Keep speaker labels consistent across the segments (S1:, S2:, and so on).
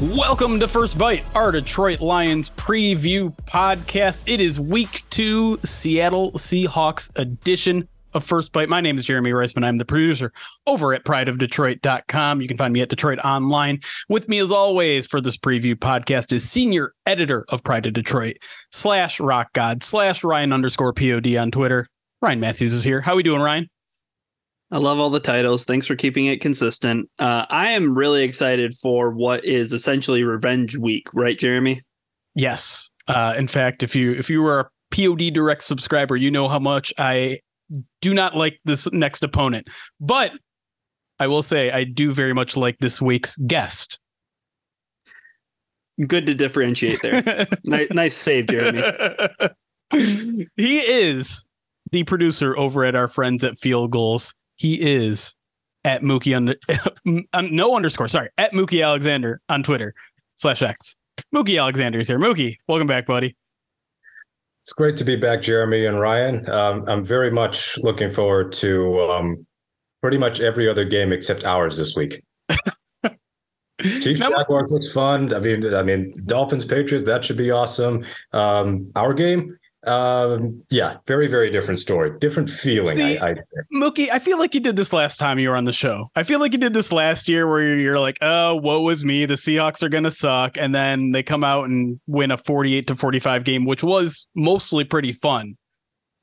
S1: Welcome to First Byte, our Detroit Lions preview podcast. It is week two, Seattle Seahawks edition of First Byte. My name is Jeremy Reisman. I'm the producer over at prideofdetroit.com. You can find me at Detroit Online. With me, as always, for this preview podcast is senior editor of Pride of Detroit slash rock god slash Ryan underscore POD on Twitter. Ryan Matthews is here. How are we doing, Ryan?
S2: I love all the titles. Thanks for keeping it consistent. Uh, I am really excited for what is essentially Revenge Week, right, Jeremy?
S1: Yes. Uh, in fact, if you if you were a POD direct subscriber, you know how much I do not like this next opponent. But I will say I do very much like this week's guest.
S2: Good to differentiate there. nice, nice save, Jeremy.
S1: he is the producer over at our friends at Field Gulls he is at Mookie under um, no underscore. Sorry, at Mookie Alexander on Twitter slash X. Mookie Alexander is here. Mookie, welcome back, buddy.
S3: It's great to be back, Jeremy and Ryan. Um, I'm very much looking forward to um, pretty much every other game except ours this week. Chiefs Jaguars looks fun. I mean, I mean, Dolphins Patriots that should be awesome. Um, our game, um, yeah, very, very different story, different feeling.
S1: See, I, I Mookie, I feel like you did this last time you were on the show. I feel like you did this last year where you're like, oh, woe was me. The Seahawks are gonna suck, and then they come out and win a 48 to 45 game, which was mostly pretty fun.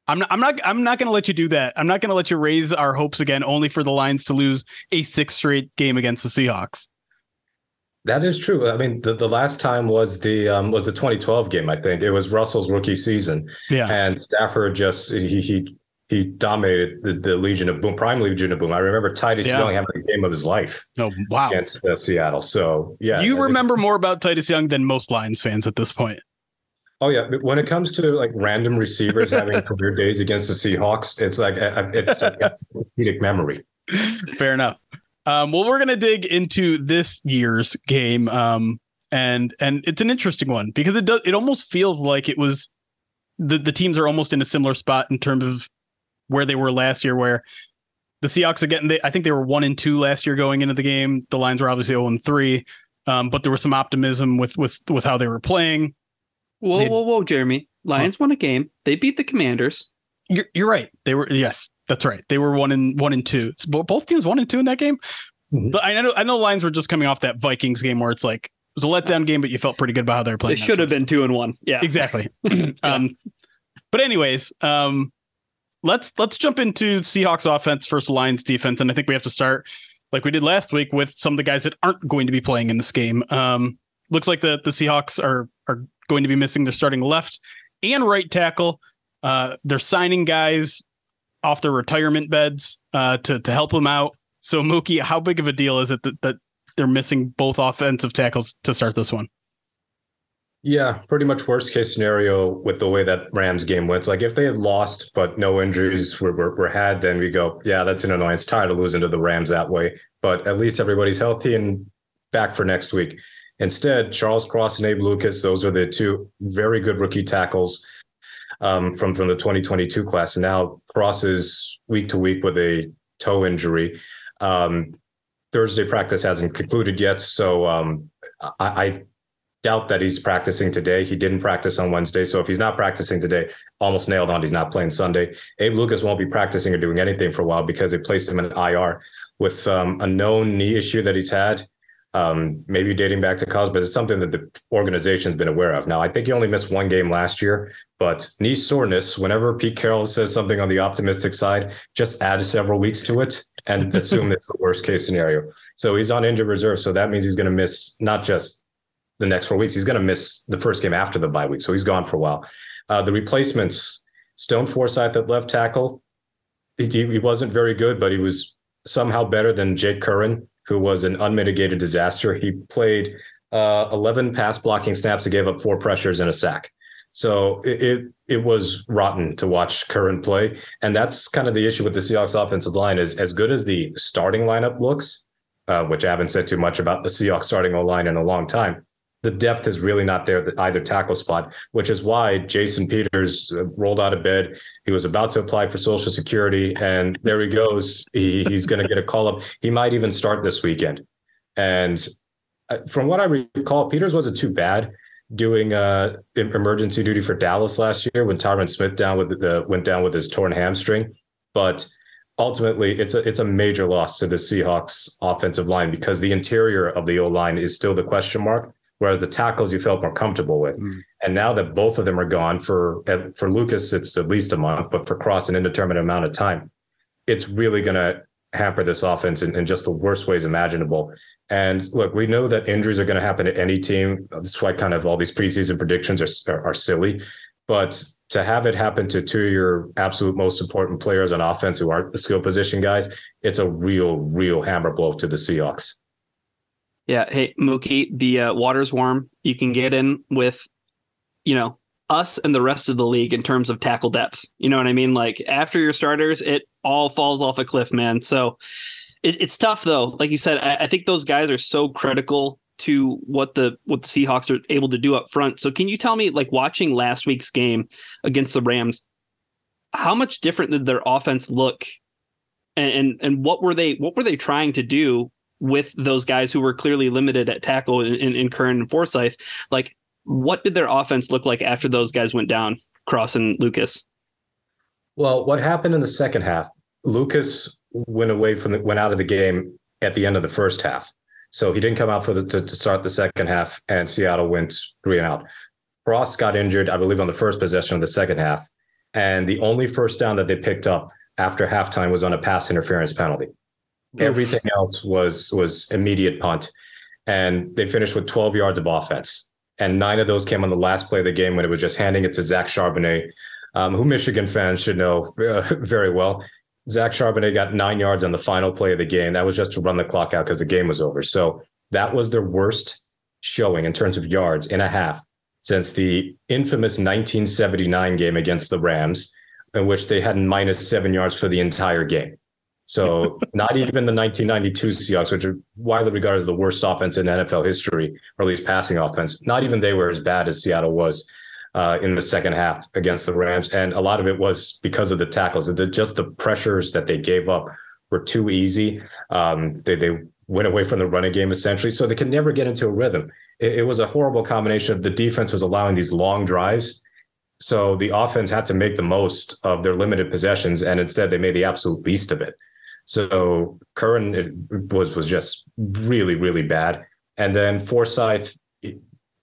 S1: I'm not, I'm not, I'm not going to let you do that. I'm not going to let you raise our hopes again, only for the Lions to lose a six straight game against the Seahawks.
S3: That is true. I mean, the, the last time was the um, was the 2012 game. I think it was Russell's rookie season.
S1: Yeah,
S3: and Stafford just he he he dominated the, the Legion of Boom, Prime Legion of Boom. I remember Titus yeah. Young having the game of his life.
S1: Oh wow,
S3: against uh, Seattle. So yeah,
S1: you remember think, more about Titus Young than most Lions fans at this point.
S3: Oh yeah, when it comes to like random receivers having career days against the Seahawks, it's like it's a, it's a memory.
S1: Fair enough. Um, well, we're gonna dig into this year's game, um, and and it's an interesting one because it does. It almost feels like it was the the teams are almost in a similar spot in terms of where they were last year, where the Seahawks again. They, I think they were one and two last year going into the game. The Lions were obviously zero and three, um, but there was some optimism with with with how they were playing.
S2: Whoa, They'd, whoa, whoa, Jeremy! Lions won a game. They beat the Commanders.
S1: You're, you're right. They were yes. That's right. They were one and one and two. both teams one and two in that game. Mm-hmm. I know I know Lions were just coming off that Vikings game where it's like it was a letdown game, but you felt pretty good about how they were playing.
S2: It should have been two and one. Yeah,
S1: exactly. um, but anyways, um, let's let's jump into Seahawks offense versus Lions defense, and I think we have to start like we did last week with some of the guys that aren't going to be playing in this game. Um, looks like the the Seahawks are are going to be missing their starting left and right tackle. Uh, they're signing guys off their retirement beds uh, to to help them out. So Mookie, how big of a deal is it that, that they're missing both offensive tackles to start this one?
S3: Yeah, pretty much worst case scenario with the way that Rams game went. It's like if they had lost but no injuries were, were, were had, then we go, yeah, that's an annoyance. Tired of losing to the Rams that way. But at least everybody's healthy and back for next week. Instead, Charles Cross and Abe Lucas, those are the two very good rookie tackles um, from from the 2022 class. And now Cross is week to week with a toe injury. Um, Thursday practice hasn't concluded yet, so um, I, I, doubt that he's practicing today. He didn't practice on Wednesday. So if he's not practicing today, almost nailed on he's not playing Sunday. Abe Lucas won't be practicing or doing anything for a while because they placed him in IR with um, a known knee issue that he's had um, maybe dating back to college, but it's something that the organization's been aware of. Now, I think he only missed one game last year, but knee soreness, whenever Pete Carroll says something on the optimistic side, just add several weeks to it and assume it's the worst case scenario. So he's on injured reserve. So that means he's going to miss not just the next four weeks, he's going to miss the first game after the bye week. So he's gone for a while. Uh, the replacements, Stone Forsythe at left tackle, he, he wasn't very good, but he was somehow better than Jake Curhan who was an unmitigated disaster. He played uh, 11 pass blocking snaps and gave up four pressures and a sack. So it, it, it was rotten to watch Curhan play, and that's kind of the issue with the Seahawks offensive line. Is as good as the starting lineup looks, uh, which I haven't said too much about the Seahawks starting O line in a long time. The depth is really not there at either tackle spot, which is why Jason Peters uh, rolled out of bed. He was about to apply for Social Security, and there he goes. He, he's going to get a call up. He might even start this weekend. And uh, from what I recall, Peters wasn't too bad doing uh, emergency duty for Dallas last year when Tyron Smith down with the went down with his torn hamstring. But ultimately, it's a it's a major loss to the Seahawks offensive line because the interior of the O line is still the question mark whereas the tackles you felt more comfortable with. Mm. And now that both of them are gone for for Lucas, it's at least a month, but for Cross, an indeterminate amount of time, it's really going to hamper this offense in, in, just the worst ways imaginable. And look, we know that injuries are going to happen to any team. That's why kind of all these preseason predictions are, are, are silly. But to have it happen to two of your absolute most important players on offense who aren't the skill position guys, it's a real, real hammer blow to the Seahawks.
S2: Yeah. Hey, Mookie, the uh, water's warm. You can get in with, you know, us and the rest of the league in terms of tackle depth. You know what I mean? Like after your starters, it all falls off a cliff, man. So it, it's tough though. Like you said, I, I think those guys are so critical to what the what the Seahawks are able to do up front. So can you tell me, like watching last week's game against the Rams, how much different did their offense look? And, and and what were they what were they trying to do with those guys who were clearly limited at tackle in, in, in Curhan and Forsythe. Like, what did their offense look like after those guys went down, Cross and Lucas?
S3: Well, what happened in the second half? Lucas went away from the, went out of the game at the end of the first half, so he didn't come out for the to, to start the second half, and Seattle went three and out. Cross got injured, I believe, on the first possession of the second half, and the only first down that they picked up after halftime was on a pass interference penalty. Everything else was was immediate punt, and they finished with 12 yards of offense, and nine of those came on the last play of the game when it was just handing it to Zach Charbonnet, um, who Michigan fans should know uh, very well. Zach Charbonnet got nine yards on the final play of the game. That was just to run the clock out because the game was over. So that was their worst showing in terms of yards in a half since the infamous 1979 game against the Rams, in which they had minus seven yards for the entire game. So not even the 1992 Seahawks, which are widely regarded as the worst offense in NFL history, or at least passing offense, not even they were as bad as Seattle was uh, in the second half against the Rams. And a lot of it was because of the tackles. The, just the pressures that they gave up were too easy. Um, they, they went away from the running game essentially, so they could never get into a rhythm. It, it was a horrible combination of the defense was allowing these long drives. So the offense had to make the most of their limited possessions, and instead they made the absolute least of it. So Curhan was was just really really bad, and then Forsythe.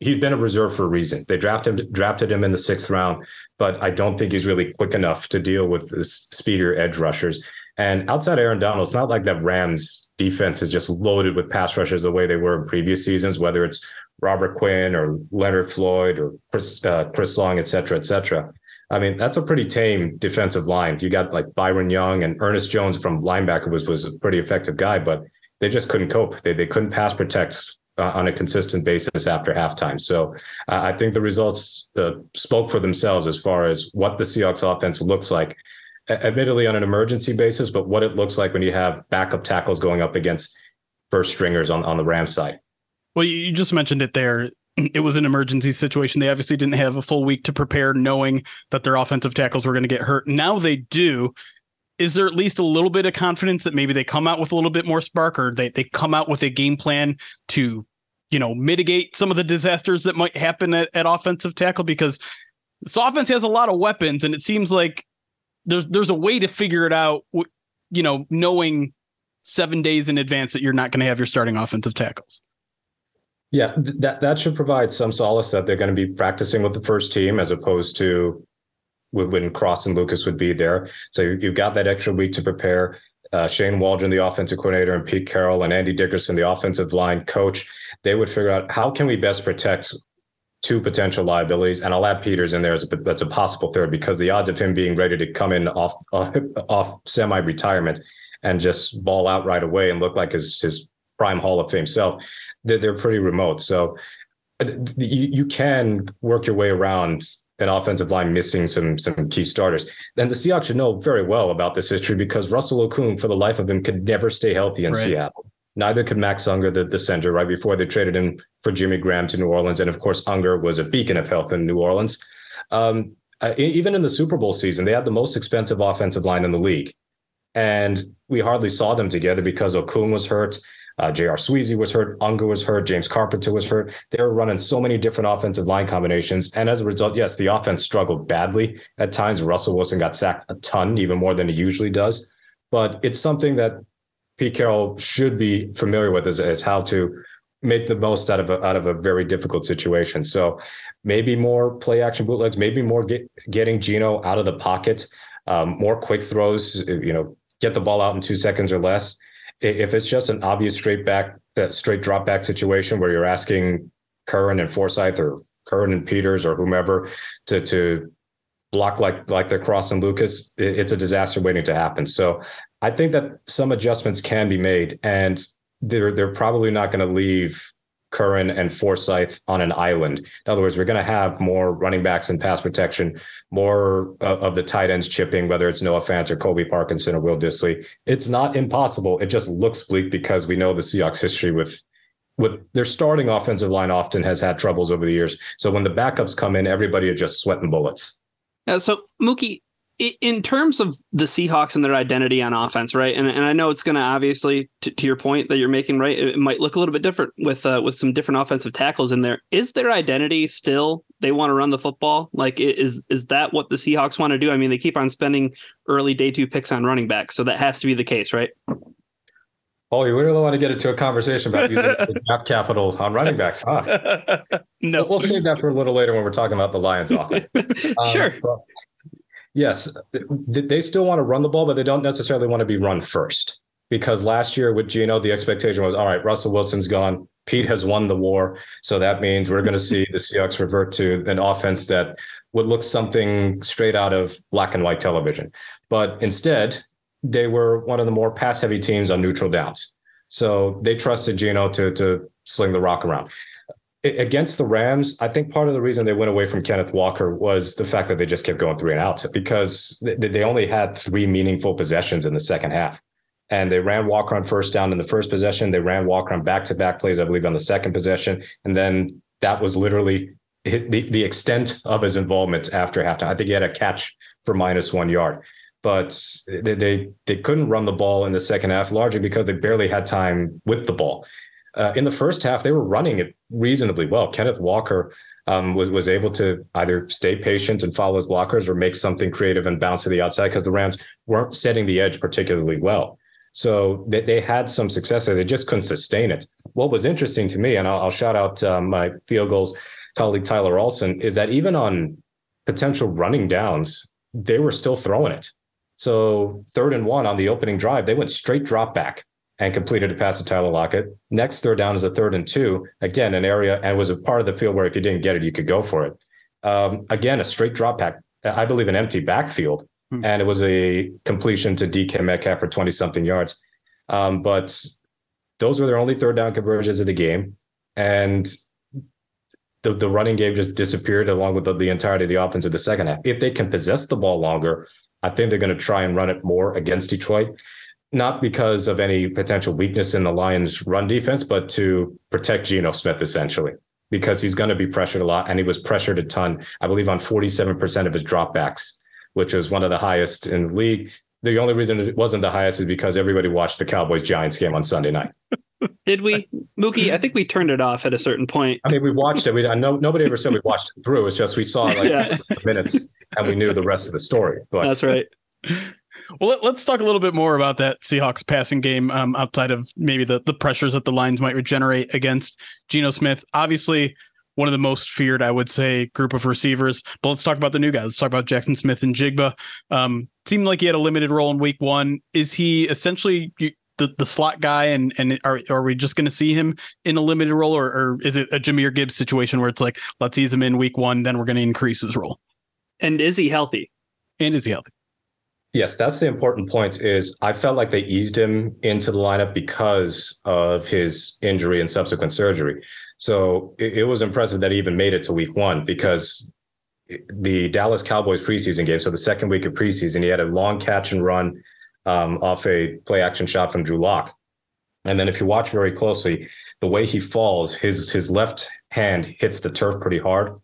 S3: He's been a reserve for a reason. They drafted drafted him in the sixth round, but I don't think he's really quick enough to deal with the speedier edge rushers. And outside Aaron Donald, it's not like that Rams defense is just loaded with pass rushers the way they were in previous seasons, whether it's Robert Quinn or Leonard Floyd or Chris, uh, Chris Long, et cetera, et cetera. I mean, that's a pretty tame defensive line. You got like Byron Young and Ernest Jones from linebacker was was a pretty effective guy, but they just couldn't cope. They they couldn't pass protect uh, on a consistent basis after halftime. So uh, I think the results uh, spoke for themselves as far as what the Seahawks offense looks like. Admittedly, on an emergency basis, but what it looks like when you have backup tackles going up against first stringers on, on the Rams side.
S1: Well, you just mentioned it there it was an emergency situation. They obviously didn't have a full week to prepare, knowing that their offensive tackles were going to get hurt. Now they do. Is there at least a little bit of confidence that maybe they come out with a little bit more spark or they, they come out with a game plan to you know, mitigate some of the disasters that might happen at, at offensive tackle because this offense has a lot of weapons and it seems like there's there's a way to figure it out, you know, knowing seven days in advance that you're not going to have your starting offensive tackles.
S3: Yeah, that that should provide some solace that they're going to be practicing with the first team as opposed to when Cross and Lucas would be there. So you've got that extra week to prepare. Uh, Shane Waldron, the offensive coordinator, and Pete Carroll and Andy Dickerson, the offensive line coach, they would figure out how can we best protect two potential liabilities, and I'll add Peters in there as a, that's a possible third because the odds of him being ready to come in off uh, off semi retirement and just ball out right away and look like his his prime Hall of Fame self, they're, they're pretty remote. So uh, you, you can work your way around an offensive line missing some some key starters. Then the Seahawks should know very well about this history because Russell Okung, for the life of him, could never stay healthy in right. Seattle. Neither could Max Unger, the, the center, right before they traded him for Jimmy Graham to New Orleans. And of course, Unger was a beacon of health in New Orleans. Um, uh, even in the Super Bowl season, they had the most expensive offensive line in the league. And we hardly saw them together because Okung was hurt. Uh, J.R. Sweezy was hurt. Unger was hurt. James Carpenter was hurt. They were running so many different offensive line combinations. And as a result, yes, the offense struggled badly. At times, Russell Wilson got sacked a ton, even more than he usually does. But it's something that Pete Carroll should be familiar with is, is how to make the most out of a, out of a very difficult situation. So maybe more play action bootlegs, maybe more get, getting Geno out of the pocket, um, more quick throws. You know, get the ball out in two seconds or less. If it's just an obvious straight back, uh, straight drop back situation where you're asking Curhan and Forsythe or Curhan and Peters or whomever to to block like like they're Cross and Lucas, it's a disaster waiting to happen. So I think that some adjustments can be made, and they're they're probably not going to leave Curhan and Forsythe on an island. In other words, we're going to have more running backs and pass protection, more uh, of the tight ends chipping, whether it's Noah Fant or Colby Parkinson or Will Dissly. It's not impossible. It just looks bleak because we know the Seahawks history with with their starting offensive line often has had troubles over the years. So when the backups come in, everybody are just sweating bullets.
S2: Uh, so Mookie, in terms of the Seahawks and their identity on offense, right? And, and I know it's going to obviously, to, to, your point that you're making, right? It might look a little bit different with uh, with some different offensive tackles in there. Is their identity still they want to run the football? Like, is is that what the Seahawks want to do? I mean, they keep on spending early day two picks on running backs, so that has to be the case, right?
S3: Oh, you really want to get into a conversation about using the draft capital on running backs, huh?
S2: no,
S3: we'll save that for a little later when we're talking about the Lions offense.
S2: Um, sure.
S3: Yes, they still want to run the ball, but they don't necessarily want to be run first. Because last year with Geno, the expectation was, all right, Russell Wilson's gone. Pete has won the war. So that means we're going to see the Seahawks revert to an offense that would look something straight out of black and white television. But instead, they were one of the more pass heavy teams on neutral downs. So they trusted Geno to, to sling the rock around against the Rams, I think part of the reason they went away from Kenneth Walker was the fact that they just kept going three and out because they only had three meaningful possessions in the second half. And they ran Walker on first down in the first possession. They ran Walker on back to back plays, I believe, on the second possession. And then that was literally the, the extent of his involvement after halftime. I think he had a catch for minus one yard. But they, they, they couldn't run the ball in the second half, largely because they barely had time with the ball. Uh, in the first half, they were running it reasonably well. Kenneth Walker um, was was able to either stay patient and follow his blockers or make something creative and bounce to the outside because the Rams weren't setting the edge particularly well. So they, they had some success there. They just couldn't sustain it. What was interesting to me, and I'll, I'll shout out um, my Field Gulls colleague Tyler Olson, is that even on potential running downs, they were still throwing it. So third and one on the opening drive, they went straight drop back and completed a pass to Tyler Lockett. Next third down is a third and two. Again, an area and was a part of the field where if you didn't get it, you could go for it. Um, again, a straight drop back. I believe an empty backfield, hmm. and it was a completion to DK Metcalf for twenty something yards. Um, but those were their only third down conversions of the game, and the, the running game just disappeared along with the, the entirety of the offense of the second half. If they can possess the ball longer, I think they're going to try and run it more against Detroit not because of any potential weakness in the Lions' run defense, but to protect Geno Smith essentially, because he's going to be pressured a lot, and he was pressured a ton. I believe on forty-seven percent of his dropbacks, which was one of the highest in the league. The only reason it wasn't the highest is because everybody watched the Cowboys Giants game on Sunday night.
S2: Did we, Mookie? I think we turned it off at a certain point.
S3: I mean, we watched it. We I know nobody ever said we watched it through. It's just we saw like
S2: Yeah.
S3: minutes and we knew the rest of the story. But
S2: That's right.
S1: Well, let, us talk a little bit more about that Seahawks passing game um, outside of maybe the, the pressures that the Lions might regenerate against Geno Smith. Obviously, one of the most feared, I would say, group of receivers. But let's talk about the new guys. Let's talk about Jaxon Smith-Njigba. Um, seemed like he had a limited role in week one. Is he essentially the, the slot guy? And, and are, are we just going to see him in a limited role? Or, or is it a Jahmyr Gibbs situation where it's like, let's ease him in week one, then we're going to increase his role?
S2: And is he healthy?
S1: And is he healthy?
S3: Yes, that's the important point. Is I felt like they eased him into the lineup because of his injury and subsequent surgery. So it, it was impressive that he even made it to week one because the Dallas Cowboys preseason game, so the second week of preseason, he had a long catch and run um, off a play action shot from Drew Lock. And then if you watch very closely, the way he falls, his his left hand hits the turf pretty hard,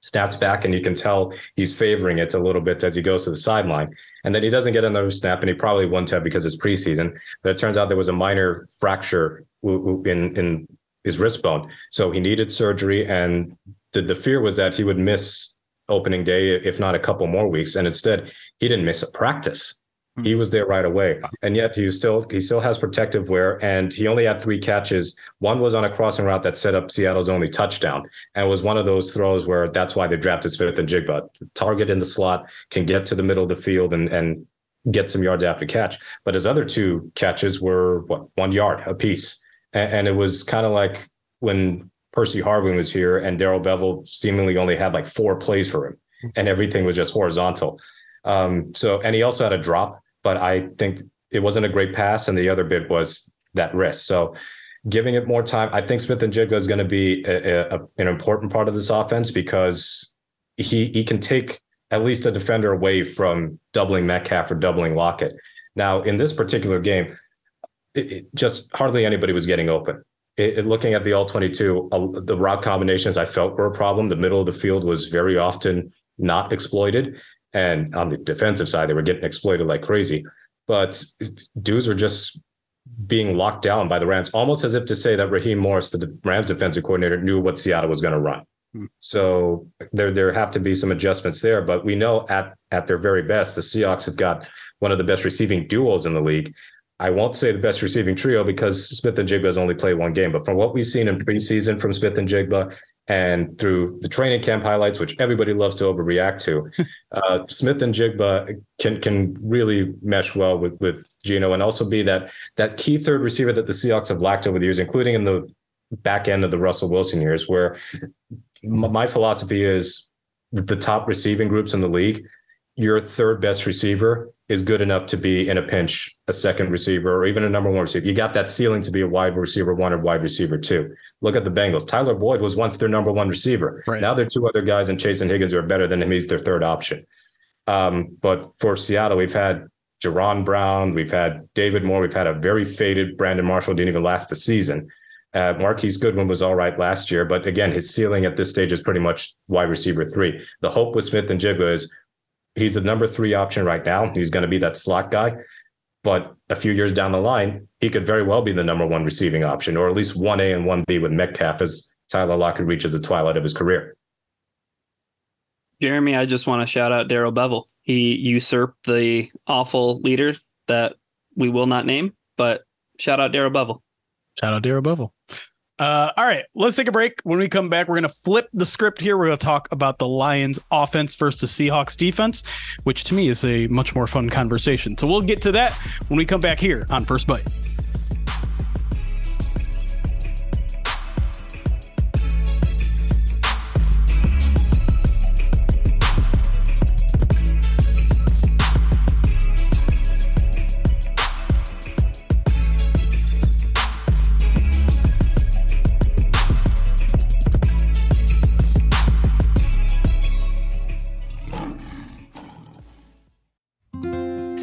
S3: snaps back, and you can tell he's favoring it a little bit as he goes to the sideline. And then he doesn't get another snap, and he probably wouldn't have because it's preseason. But it turns out there was a minor fracture in in his wrist bone, so he needed surgery. And the the fear was that he would miss opening day, if not a couple more weeks. And instead, he didn't miss a practice. He was there right away, and yet he still he still has protective wear, and he only had three catches. One was on a crossing route that set up Seattle's only touchdown, and it was one of those throws where that's why they drafted Smith-Njigba. Target in the slot can get to the middle of the field and and get some yards after catch. But his other two catches were what one yard apiece, and, and it was kind of like when Percy Harvin was here and Darrell Bevell seemingly only had like four plays for him, and everything was just horizontal. Um, so, and he also had a drop, but I think it wasn't a great pass, and the other bit was that risk. So, giving it more time, I think Smith-Njigba is going to be a, a, an important part of this offense because he he can take at least a defender away from doubling Metcalf or doubling Lockett. Now, in this particular game, it, it just hardly anybody was getting open. It- looking at the all 22, uh, the route combinations I felt were a problem. The middle of the field was very often not exploited. And on the defensive side, they were getting exploited like crazy. But dudes were just being locked down by the Rams, almost as if to say that Raheem Morris, the Rams defensive coordinator, knew what Seattle was going to run.
S1: Hmm.
S3: So there there have to be some adjustments there. But we know at at their very best, the Seahawks have got one of the best receiving duos in the league. I won't say the best receiving trio because Smith-Njigba has only played one game, but from what we've seen in preseason from Smith-Njigba and through the training camp highlights, which everybody loves to overreact to, uh, Smith-Njigba can can really mesh well with with Geno and also be that that key third receiver that the Seahawks have lacked over the years, including in the back end of the Russell Wilson years, where my philosophy is the top receiving groups in the league, your third best receiver is good enough to be in a pinch, a second receiver, or even a number one receiver. You got that ceiling to be a wide receiver one or wide receiver two. Look at the Bengals. Tyler Boyd was once their number one receiver.
S1: Right.
S3: Now there are two other guys, and Chase and Higgins are better than him. He's their third option. Um, but for Seattle, we've had Jaron Brown, we've had David Moore, we've had a very faded Brandon Marshall, didn't even last the season. Uh, Marquise Goodwin was all right last year, but again, his ceiling at this stage is pretty much wide receiver three. The hope with Smith-Njigba is he's the number three option right now. He's going to be that slot guy. But a few years down the line, he could very well be the number one receiving option, or at least 1A and 1B with Metcalf as Tyler Lockett reaches the twilight of his career.
S2: Jeremy, I just want to shout out Darrell Bevell. He usurped the awful leader that we will not name, but shout out Darrell Bevell.
S1: Shout out Darrell Bevell. Uh, all right, let's take a break. When we come back, we're going to flip the script here. We're going to talk about the Lions offense versus the Seahawks defense, which to me is a much more fun conversation. So we'll get to that when we come back here on First Byte.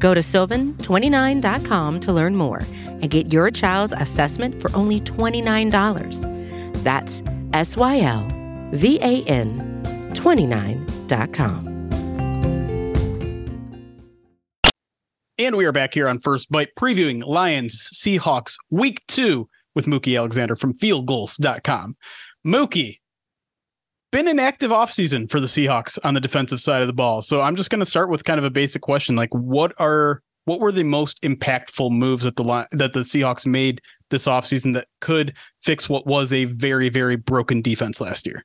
S4: Go to sylvan29.com to learn more and get your child's assessment for only $29. That's S Y L V A N 29.com.
S1: And we are back here on First Byte previewing Lions Seahawks week two with Mookie Alexander from fieldgulls.com. Mookie, been an active offseason for the Seahawks on the defensive side of the ball. So I'm just going to start with kind of a basic question like what are what were the most impactful moves that the line that the Seahawks made this offseason that could fix what was a very very broken defense last year?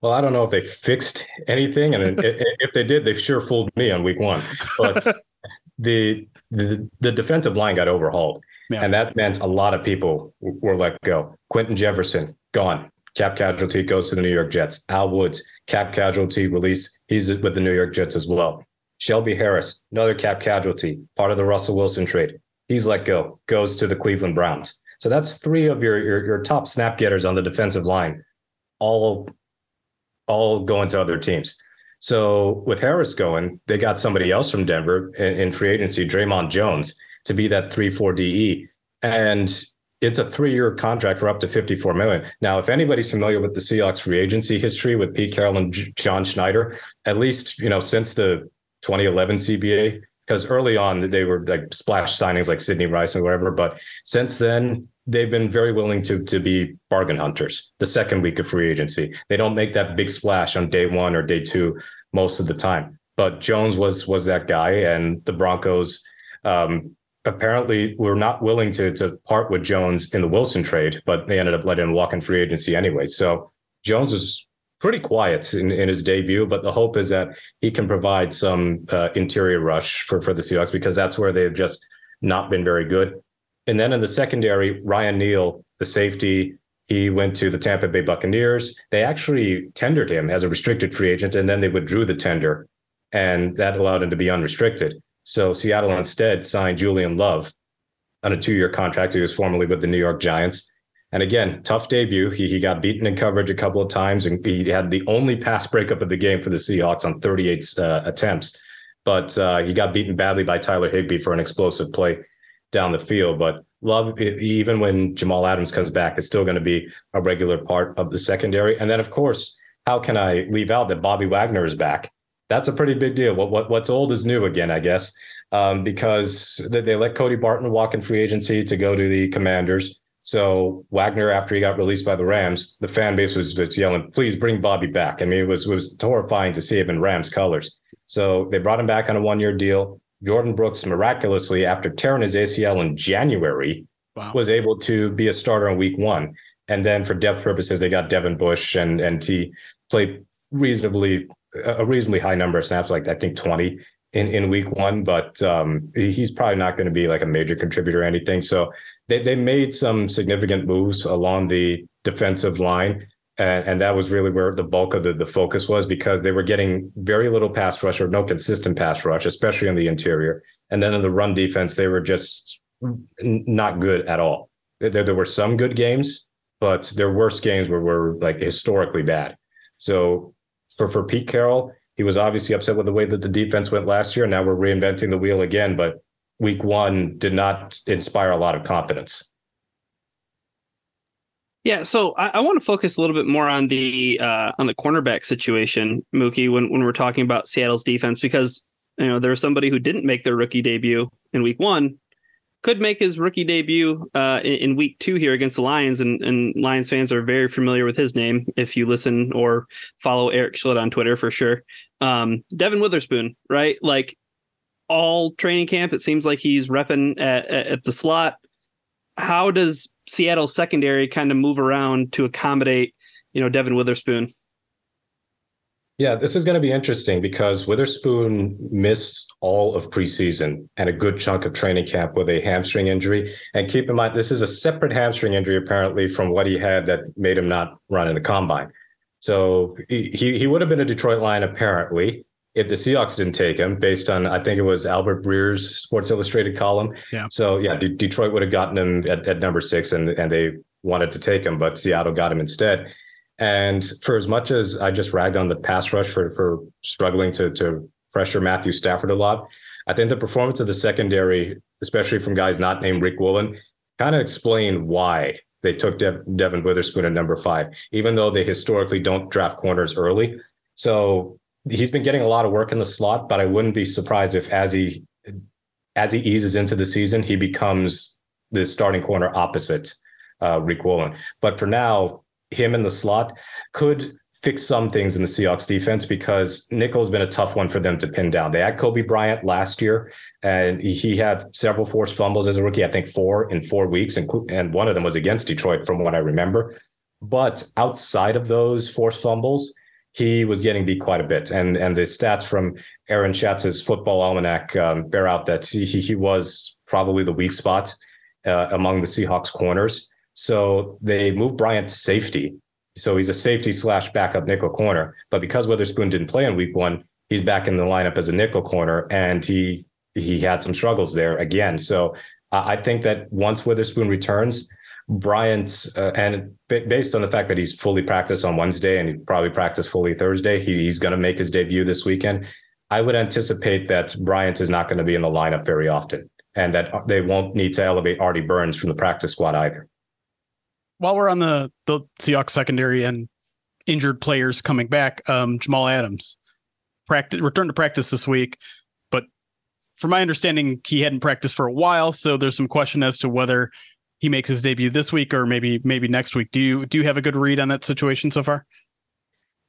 S3: Well, I don't know if they fixed anything, and if they did, they sure fooled me on week one. But the the, the defensive line got overhauled, yeah. and that meant a lot of people were let go. Quinton Jefferson gone, cap casualty goes to the New York Jets. Al Woods cap casualty release, he's with the New York Jets as well. Shelby Harris, another cap casualty, part of the Russell Wilson trade. He's let go, goes to the Cleveland Browns. So that's three of your your, your top snap getters on the defensive line, all all going to other teams. So with Harris going, they got somebody else from Denver in, in free agency, Dre'Mont Jones, to be that three four DE, and it's a three year contract for up to fifty four million. Now, if anybody's familiar with the Seahawks free agency history with Pete Carroll and John Schneider, at least you know since the 2011 CBA, because early on they were like splash signings like Sidney Rice and whatever, but since then they've been very willing to to be bargain hunters the second week of free agency. They don't make that big splash on day one or day two most of the time. But Jones was was that guy, and the Broncos um, apparently we were not willing to to part with Jones in the Wilson trade, but they ended up letting him walk in free agency anyway. So Jones was pretty quiet in, in his debut, but the hope is that he can provide some uh, interior rush for for the Seahawks because that's where they've just not been very good. And then in the secondary, Ryan Neal, the safety, he went to the Tampa Bay Buccaneers. They actually tendered him as a restricted free agent, and then they withdrew the tender, and that allowed him to be unrestricted. So Seattle instead signed Julian Love on a two-year contract. He was formerly with the New York Giants. And again, tough debut. He, he got beaten in coverage a couple of times, and he had the only pass breakup of the game for the Seahawks on 38 uh, attempts. But uh, he got beaten badly by Tyler Higbee for an explosive play down the field. But Love, even when Jamal Adams comes back, is still going to be a regular part of the secondary. And then, of course, how can I leave out that Bobby Wagner is back? That's a pretty big deal. What, what what's old is new again, I guess, um, because they, they let Cody Barton walk in free agency to go to the Commanders. So Wagner, after he got released by the Rams, the fan base was just yelling, "Please bring Bobby back." I mean, it was it was horrifying to see him in Rams colors. So they brought him back on a one year deal. Jordyn Brooks miraculously, after tearing his ACL in January, wow. was able to be a starter in week one. And then for depth purposes, they got Devin Bush and and he played reasonably a reasonably high number of snaps, like I think 20 in, in week one, but um, he's probably not going to be like a major contributor or anything. So they, they made some significant moves along the defensive line and, and that was really where the bulk of the, the focus was because they were getting very little pass rush or no consistent pass rush, especially on the interior. And then in the run defense, they were just not good at all. There, there were some good games, but their worst games were, were like historically bad. So for, for Pete Carroll, he was obviously upset with the way that the defense went last year. Now we're reinventing the wheel again, but week one did not inspire a lot of confidence.
S2: Yeah, so I, I want to focus a little bit more on the uh, on the cornerback situation, Mookie, when when we're talking about Seattle's defense, because you know there's somebody who didn't make their rookie debut in Week One, could make his rookie debut uh, in, in, Week Two here against the Lions, and, and Lions fans are very familiar with his name if you listen or follow Eric Schlitt on Twitter for sure. Um, Devon Witherspoon, right? Like all training camp, it seems like he's repping at, at the slot. How does Seattle secondary kind of move around to accommodate, you know, Devon Witherspoon?
S3: Yeah, this is going to be interesting because Witherspoon missed all of preseason and a good chunk of training camp with a hamstring injury. And keep in mind, this is a separate hamstring injury, apparently, from what he had that made him not run in the combine. So he, he would have been a Detroit Lion, apparently, if the Seahawks didn't take him, based on, I think it was Albert Breer's Sports Illustrated column.
S1: Yeah.
S3: So, yeah, D- Detroit would have gotten him at, at number six, and, and they wanted to take him, but Seattle got him instead. And for as much as I just ragged on the pass rush for for struggling to to pressure Matthew Stafford a lot, I think the performance of the secondary, especially from guys not named Riq Woolen, kind of explained why they took De- Devon Witherspoon at number five, even though they historically don't draft corners early. So he's been getting a lot of work in the slot, but I wouldn't be surprised if as he as he eases into the season, he becomes the starting corner opposite uh, Riq Woolen. But for now, him in the slot could fix some things in the Seahawks defense because nickel has been a tough one for them to pin down. They had Coby Bryant last year, and he had several forced fumbles as a rookie. I think four in four weeks, and and one of them was against Detroit, from what I remember. But outside of those forced fumbles, he was getting beat quite a bit. And and the stats from Aaron Schatz's Football Almanac um, bear out that he he was probably the weak spot uh, among the Seahawks corners. So they moved Bryant to safety. So he's a safety slash backup nickel corner. But because Witherspoon didn't play in week one, he's back in the lineup as a nickel corner, and he he had some struggles there again. So uh, I think that once Witherspoon returns, Bryant, uh, and b- based on the fact that he's fully practiced on Wednesday and he probably practiced fully Thursday, he, he's going to make his debut this weekend. I would anticipate that Bryant is not going to be in the lineup very often, and that they won't need to elevate Artie Burns from the practice squad either
S1: while we're on the the Seahawks secondary and injured players coming back, um, Jamal Adams practice returned to practice this week, but from my understanding, he hadn't practiced for a while, so there's some question as to whether he makes his debut this week or maybe maybe next week. Do you do you have a good read on that situation so far?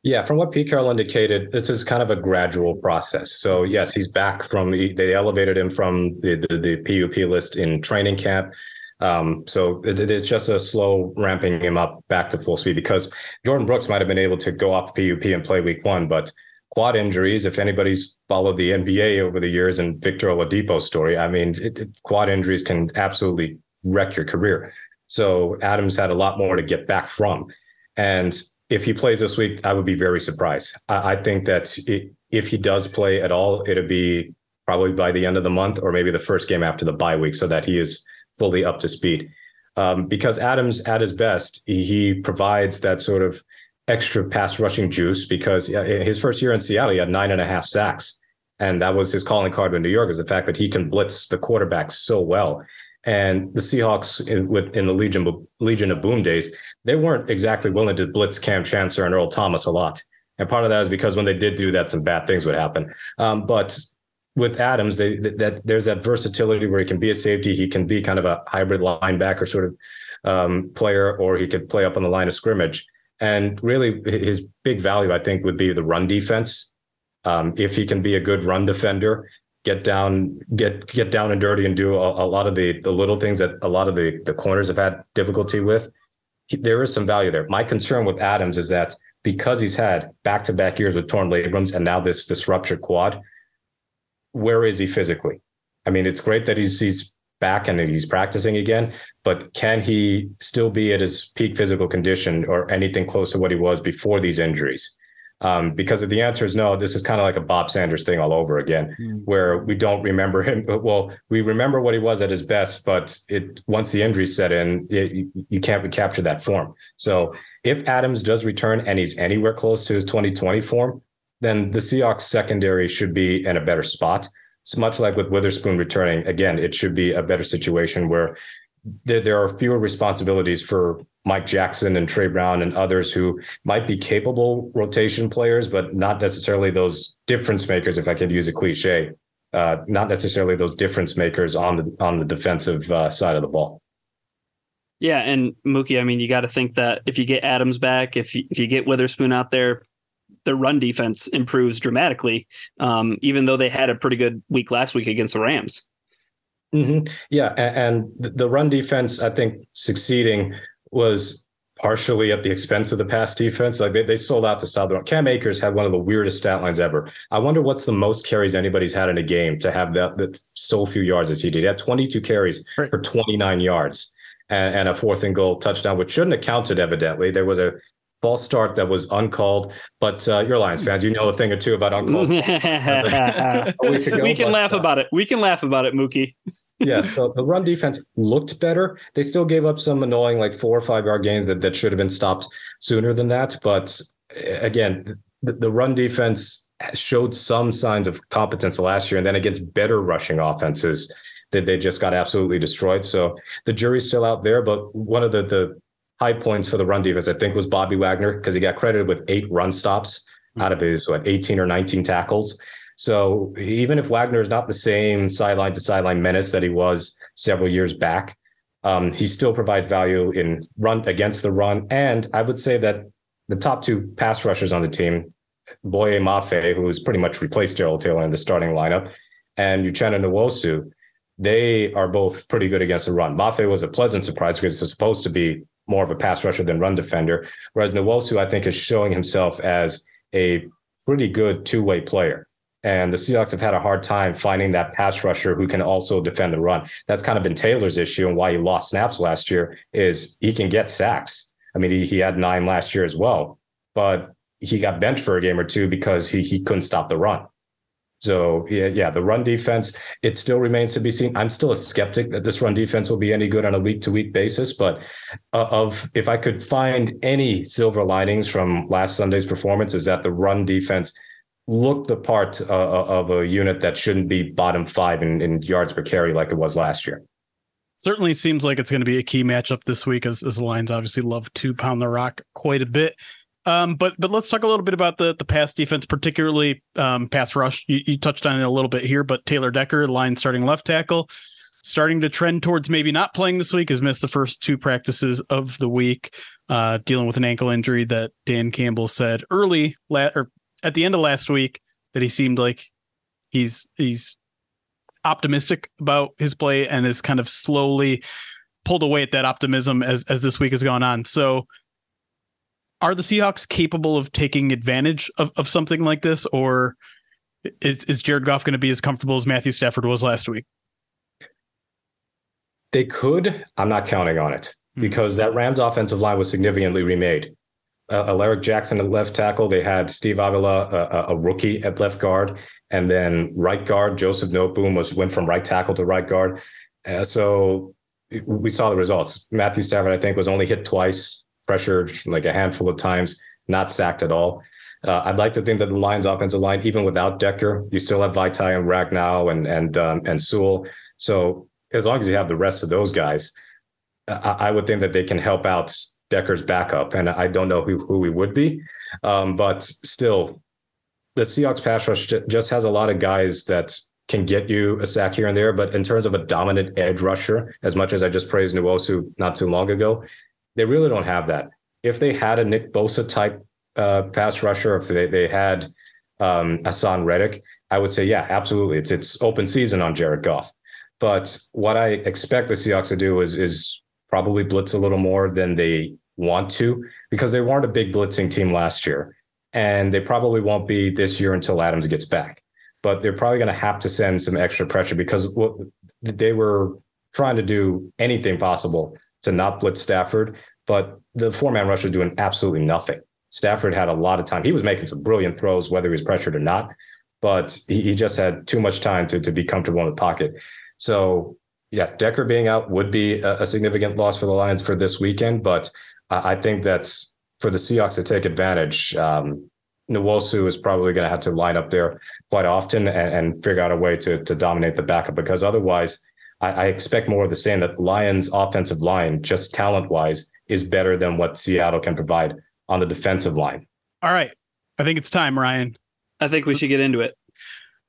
S3: Yeah, from what Pete Carroll indicated, this is kind of a gradual process. So yes, he's back from they elevated him from the, the, the PUP list in training camp. Um, so it, it's just a slow ramping him up back to full speed because Jordyn Brooks might have been able to go off PUP and play week one, but quad injuries, if anybody's followed the NBA over the years and Victor Oladipo's story, I mean, it, it, quad injuries can absolutely wreck your career. So Adams had a lot more to get back from. And if he plays this week, I would be very surprised. I, I think that it, if he does play at all, it'll be probably by the end of the month or maybe the first game after the bye week so that he is – fully up to speed. Um, because Adams, at his best, he, he, provides that sort of extra pass rushing juice. Because his first year in Seattle, he had nine and a half sacks, and that was his calling card in New York is the fact that he can blitz the quarterback so well. And the Seahawks, in, with, in the Legion Legion of Boom days, they weren't exactly willing to blitz Kam Chancellor and Earl Thomas a lot. And part of that is because when they did do that, some bad things would happen. Um, but with Adams, they, that there's that versatility where he can be a safety, he can be kind of a hybrid linebacker sort of um, player, or he could play up on the line of scrimmage. And really, his big value, I think, would be the run defense. Um, if he can be a good run defender, get down, get get down and dirty, and do a, a lot of the the little things that a lot of the the corners have had difficulty with, he, there is some value there. My concern with Adams is that because he's had back to back years with torn labrums and now this this ruptured quad, where is he physically? I mean, it's great that he's he's back and he's practicing again, but can he still be at his peak physical condition or anything close to what he was before these injuries? Um, because if the answer is no, this is kind of like a Bob Sanders thing all over again, mm. where we don't remember him. Well, we remember what he was at his best, but it once the injuries set in, it, you, you can't recapture that form. So if Adams does return and he's anywhere close to his 2020 form, then the Seahawks secondary should be in a better spot. It's much like with Witherspoon returning. Again, it should be a better situation where there, there are fewer responsibilities for Mike Jackson and Tre Brown and others who might be capable rotation players, but not necessarily those difference makers, if I could use a cliche. Uh, not necessarily those difference makers on the on the defensive uh, side of the ball.
S2: Yeah, and Mookie, I mean, you got to think that if you get Adams back, if you, if you get Witherspoon out there, their run defense improves dramatically, um, even though they had a pretty good week last week against the Rams.
S3: Mm-hmm. Yeah, and, and the run defense, I think, succeeding was partially at the expense of the pass defense. Like they, they sold out to Southern. Cam Akers had one of the weirdest stat lines ever. I wonder what's the most carries anybody's had in a game to have that, that so few yards as he did. He had 22 carries right. for 29 yards and, and, a fourth and goal touchdown, which shouldn't have counted, evidently. There was a false start that was uncalled. But uh, you're Lions fans, you know a thing or two about uncalled. we
S2: can laugh uh, about it. We can laugh about it, Mookie.
S3: yeah, so the run defense looked better. They still gave up some annoying, like four or five yard gains that, that should have been stopped sooner than that. But again, the, the run defense showed some signs of competence last year, and then against better rushing offenses, that they just got absolutely destroyed. So the jury's still out there. But one of the the high points for the run defense, I think, was Bobby Wagner because he got credited with eight run stops mm-hmm. out of his what 18 or 19 tackles. So even if Wagner is not the same sideline to sideline menace that he was several years back, um, he still provides value in run against the run. And I would say that the top two pass rushers on the team, Boye Mafe, who's pretty much replaced Darrell Taylor in the starting lineup, and Uchenna Nwosu, they are both pretty good against the run. Mafe was a pleasant surprise because it was supposed to be more of a pass rusher than run defender. Whereas Nwosu, I think, is showing himself as a pretty good two way player. And the Seahawks have had a hard time finding that pass rusher who can also defend the run. That's kind of been Taylor's issue and why he lost snaps last year is he can get sacks. I mean, he, he had nine last year as well, but he got benched for a game or two because he he couldn't stop the run. So yeah, yeah, the run defense, it still remains to be seen. I'm still a skeptic that this run defense will be any good on a week to week basis. But uh, of if I could find any silver linings from last Sunday's performance, is that the run defense looked the part uh, uh, of a unit that shouldn't be bottom five in, in yards per carry like it was last year.
S1: Certainly seems like it's going to be a key matchup this week, as, as the Lions obviously love to pound the rock quite a bit. Um, but but let's talk a little bit about the the pass defense, particularly um, pass rush. You, you, touched on it a little bit here, but Taylor Decker, line starting left tackle, starting to trend towards maybe not playing this week. Has missed the first two practices of the week, uh, dealing with an ankle injury that Dan Campbell said early la- or at the end of last week that he seemed like he's he's optimistic about his play and is kind of slowly pulled away at that optimism as as this week has gone on. So are the Seahawks capable of taking advantage of, of something like this, or is, is Jared Goff going to be as comfortable as Matthew Stafford was last week?
S3: They could. I'm not counting on it mm-hmm. because that Rams offensive line was significantly remade. Uh, Alaric Jackson at left tackle. They had Steve Avila, a, a, rookie at left guard, and then right guard Joseph Noteboom was went from right tackle to right guard. Uh, so we saw the results. Matthew Stafford, I think, was only hit twice pressured like a handful of times, not sacked at all. Uh, I'd like to think that the Lions' offensive line, even without Decker, you still have Vaitai and Ragnow and and um, and Sewell. So as long as you have the rest of those guys, I, I, would think that they can help out Decker's backup. And I don't know who who we would be, um, but still, the Seahawks pass rush just has a lot of guys that can get you a sack here and there. But in terms of a dominant edge rusher, as much as I just praised Nwosu not too long ago, they really don't have that. If they had a Nick Bosa type uh, pass rusher, if they, they had um, Reddick, I would say, yeah, absolutely. It's it's open season on Jared Goff. But what I expect the Seahawks to do is is probably blitz a little more than they want to because they weren't a big blitzing team last year. And they probably won't be this year until Adams gets back. But they're probably going to have to send some extra pressure because they were trying to do anything possible to not blitz Stafford, but the four man rush was doing absolutely nothing. Stafford had a lot of time. He was making some brilliant throws, whether he was pressured or not, but he, he just had too much time to, to be comfortable in the pocket. So, yeah, Decker being out would be a, a significant loss for the Lions for this weekend, but I, I think that's for the Seahawks to take advantage. Um, Nwosu is probably going to have to line up there quite often and, and, figure out a way to, to dominate the backup because otherwise, I, I expect more of the same that Lions offensive line, just talent wise, is better than what Seattle can provide on the defensive line.
S1: All right. I think it's time, Ryan.
S2: I think we should get into it.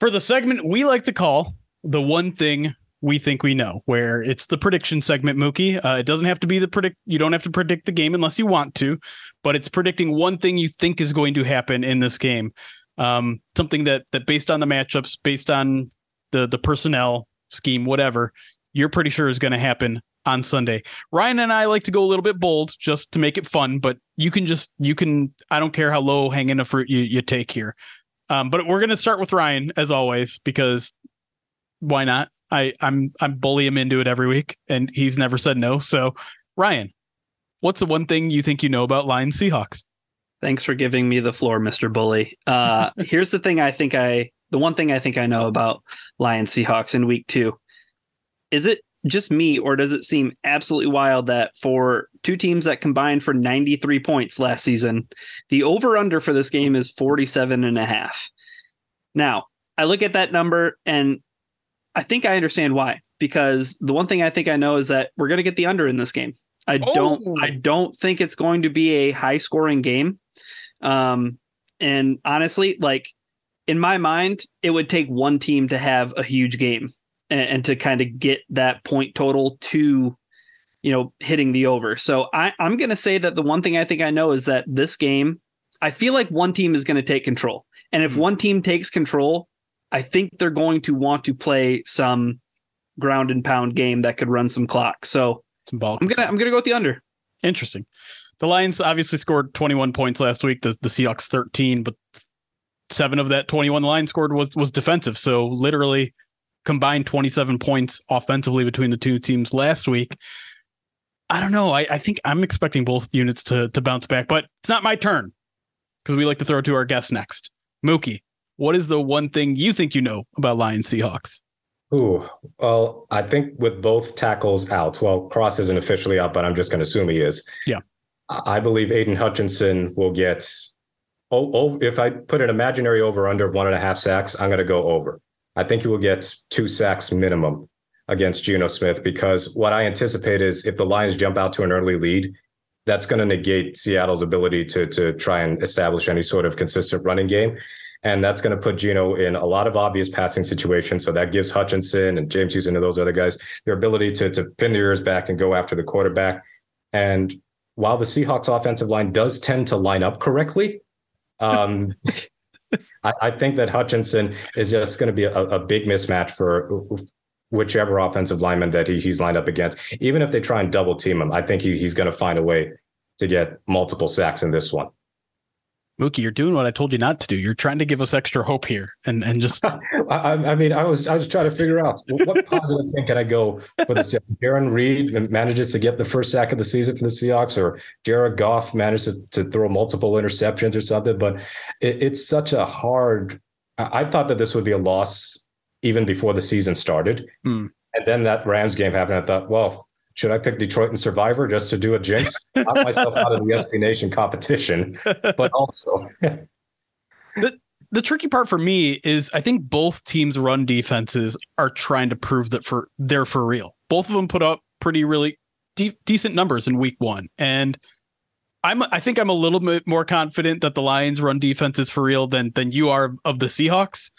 S1: For the segment we like to call the one thing we think we know, where it's the prediction segment, Mookie. Uh, it doesn't have to be the predict. You don't have to predict the game unless you want to, but it's predicting one thing you think is going to happen in this game. Um, something that that based on the matchups, based on the the personnel, scheme, whatever, you're pretty sure is going to happen on Sunday. Ryan and I like to go a little bit bold just to make it fun, but you can just you can I don't care how low hanging a fruit you you take here. Um, but we're gonna start with Ryan as always because why not? I I'm I'm bully him into it every week, and he's never said no. So Ryan, what's the one thing you think you know about Lions Seahawks?
S2: Thanks for giving me the floor, Mr. Bully. Uh, here's the thing I think I the one thing I think I know about Lions Seahawks in week two. Is it just me, or does it seem absolutely wild that for two teams that combined for 93 points last season, the over under for this game is 47 and a half? Now, I look at that number and I think I understand why. Because the one thing I think I know is that we're going to get the under in this game. I
S1: Oh.
S2: don't. I don't think it's going to be a high scoring game. Um, and honestly, like in my mind, it would take one team to have a huge game and, and to kind of get that point total to, you know, hitting the over. So I, I'm going to say that the one thing I think I know is that this game, I feel like one team is going to take control, and if
S1: Hmm.
S2: one team takes control, I think they're going to want to play some ground and pound game that could run some clock. So
S1: Some ball.
S2: I'm gonna I'm gonna go with the under.
S1: Interesting. The Lions obviously scored 21 points last week. The the Seahawks 13, but seven of that 21 line scored was was defensive. So literally combined 27 points offensively between the two teams last week. I don't know. I, I think I'm expecting both units to to bounce back, but it's not my turn because we like to throw to our guests next. Mookie, what is the one thing you think you know about Lions Seahawks?
S3: Ooh, well, I think with both tackles out, well, Cross isn't officially out, but I'm just going to assume he is.
S1: Yeah.
S3: I I believe Aidan Hutchinson will get. Oh, if I put an imaginary over under one and a half sacks, I'm going to go over. I think he will get two sacks minimum against Geno Smith because what I anticipate is if the Lions jump out to an early lead, that's going to negate Seattle's ability to to try and establish any sort of consistent running game. And that's going to put Geno in a lot of obvious passing situations. So that gives Hutchinson and James Houston and those other guys their ability to, to pin their ears back and go after the quarterback. And while the Seahawks offensive line does tend to line up correctly, um, I, I think that Hutchinson is just going to be a, a big mismatch for whichever offensive lineman that he, he's lined up against. Even if they try and double team him, I think he, he's going to find a way to get multiple sacks in this one.
S1: Mookie, you're doing what I told you not to do. You're trying to give us extra hope here and and just
S3: I, I I mean, I was I was trying to figure out what positive thing can I go for the Seahawks. Jarran Reed manages to get the first sack of the season for the Seahawks, or Jared Goff manages to, to throw multiple interceptions or something. But it, it's such a hard. I, I thought that this would be a loss even before the season started,
S1: Hmm.
S3: and then that Rams game happened. I thought, well, should I pick Detroit and Survivor just to do a jinx, knock myself out of the SB Nation competition? But also,
S1: the tricky part for me is I think both teams' run defenses are trying to prove that for they're for real. Both of them put up pretty really de- decent numbers in week one, and I'm I think I'm a little bit more confident that the Lions' run defense is for real than than you are of the Seahawks.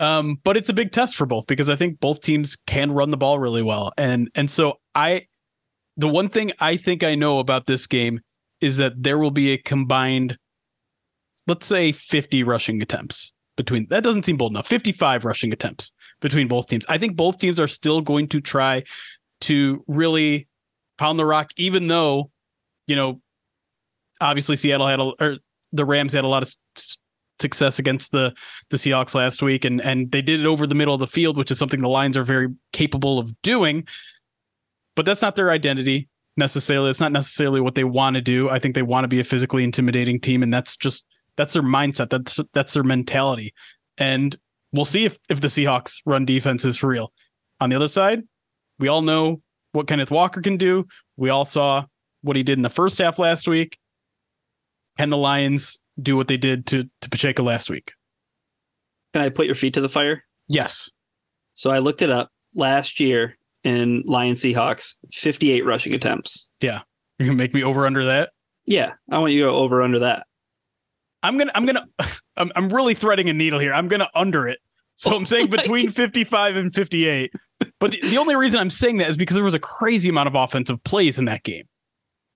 S1: Um, but it's a big test for both because I think both teams can run the ball really well, and and so I, the one thing I think I know about this game is that there will be a combined let's say 50 rushing attempts between that doesn't seem bold enough 55 rushing attempts between both teams. I think both teams are still going to try to really pound the rock even though you know obviously seattle had a or the rams had a lot of success against the the seahawks last week and and they did it over the middle of the field which is something the lions are very capable of doing but that's not their identity necessarily it's not necessarily what they want to do i think they want to be a physically intimidating team and that's just that's their mindset. That's that's their mentality. And we'll see if, if the Seahawks run defense is for real. On the other side, we all know what Kenneth Walker can do. We all saw what he did in the first half last week. Can the Lions do what they did to, to Pacheco last week?
S2: Can I put your feet to the fire?
S1: Yes.
S2: So I looked it up last year in Lion Seahawks, 58 rushing attempts. Yeah.
S1: You're gonna make me over under that.
S2: Yeah, I want you to go over under that.
S1: I'm gonna I'm gonna I'm I'm really threading a needle here. I'm gonna under it. So I'm saying between 55 and 58. But the, the only reason I'm saying that is because there was a crazy amount of offensive plays in that game.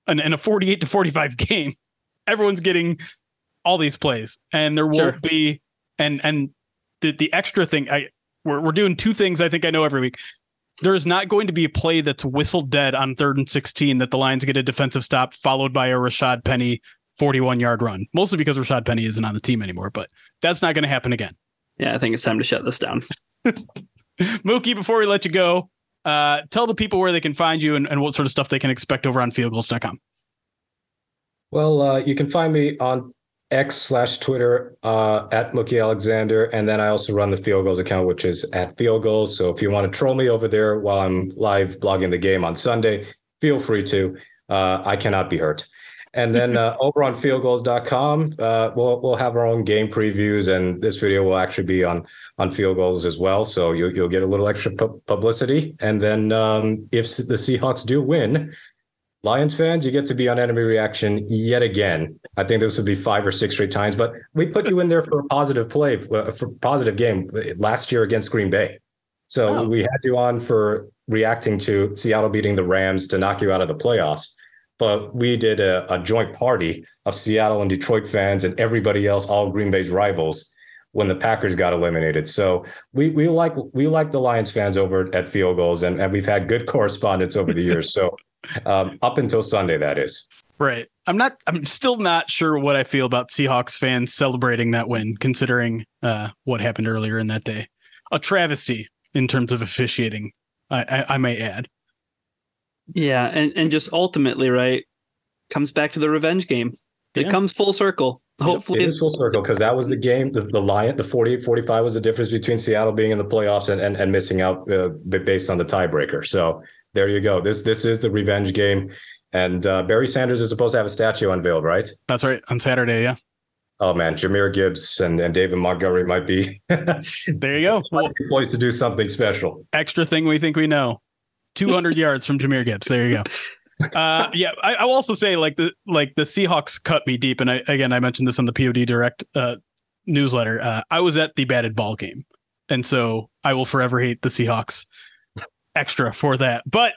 S1: And in a 48 to 45 game, everyone's getting all these plays. And there won't
S2: Sure.
S1: be and and the the extra thing I we're we're doing two things I think I know every week. There is not going to be a play that's whistled dead on third and 16 that the Lions get a defensive stop followed by a Rashad Penny 41 yard run, mostly because Rashad Penny isn't on the team anymore, but that's not going to happen again.
S2: Yeah, I think it's time to shut this down.
S1: Mookie, before we let you go, uh, tell the people where they can find you and, and what sort of stuff they can expect over on fieldgulls.com.
S3: Well, uh, you can find me on X slash Twitter uh, at Mookie Alexander. And then I also run the Field Gulls account, which is at Field Gulls. So if you want to troll me over there while I'm live blogging the game on Sunday, feel free to. Uh, I cannot be hurt. And then uh, over on fieldgulls.com, uh, we'll we'll have our own game previews, and this video will actually be on on Field Gulls as well. So you, you'll get a little extra pu- publicity. And then um, if the Seahawks do win, Lions fans, you get to be on enemy reaction yet again. I think this would be five or six straight times, but we put you in there for a positive play, uh, for positive game last year against Green Bay. So oh. we had you on for reacting to Seattle beating the Rams to knock you out of the playoffs. But we did a, a joint party of Seattle and Detroit fans and everybody else, all Green Bay's rivals, when the Packers got eliminated. So we we like we like the Lions fans over at Field Gulls, and, and we've had good correspondence over the years. So um, up until Sunday, that is.
S1: Right. I'm not. I'm still not sure what I feel about Seahawks fans celebrating that win, considering uh, what happened earlier in that day. A travesty in terms of officiating, I, I, I may add.
S2: Yeah, and and just ultimately, right, comes back to the revenge game. It yeah. comes full circle. Hopefully,
S3: it is full circle because that was the game. The, the Lion, the 48-45 was the difference between Seattle being in the playoffs and and, and missing out uh, based on the tiebreaker. So there you go. This this is the revenge game. And uh, Barry Sanders is supposed to have a statue unveiled, right?
S1: That's right. On Saturday, yeah.
S3: Oh man, Jahmyr Gibbs and, and David Montgomery might be
S1: there you go.
S3: Well, place to do something special.
S1: Extra thing we think we know. 200 yards from Jahmyr Gibbs. There you go. Uh, yeah, I, I, will also say like the like the Seahawks cut me deep, and I again I mentioned this on the POD Direct uh, newsletter. Uh, I was at the batted ball game, and so I will forever hate the Seahawks extra for that. But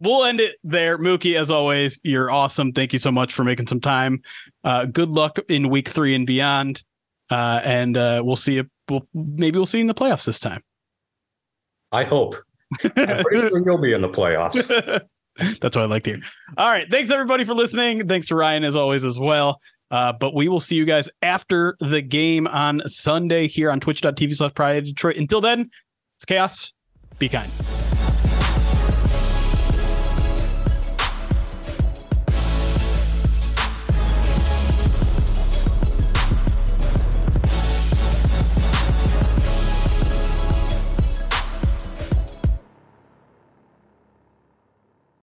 S1: we'll end it there. Mookie, as always, you're awesome. Thank you so much for making some time. Uh, good luck in week three and beyond. Uh, and uh, we'll see you. We'll, maybe we'll see you in the playoffs this time.
S3: I hope. I'm pretty sure you'll be in the playoffs.
S1: That's what I like to hear. All right. Thanks everybody for listening. Thanks to Ryan as always as well. Uh, but we will see you guys after the game on Sunday here on twitch.tv slash pride Detroit. Until then, it's chaos. Be kind.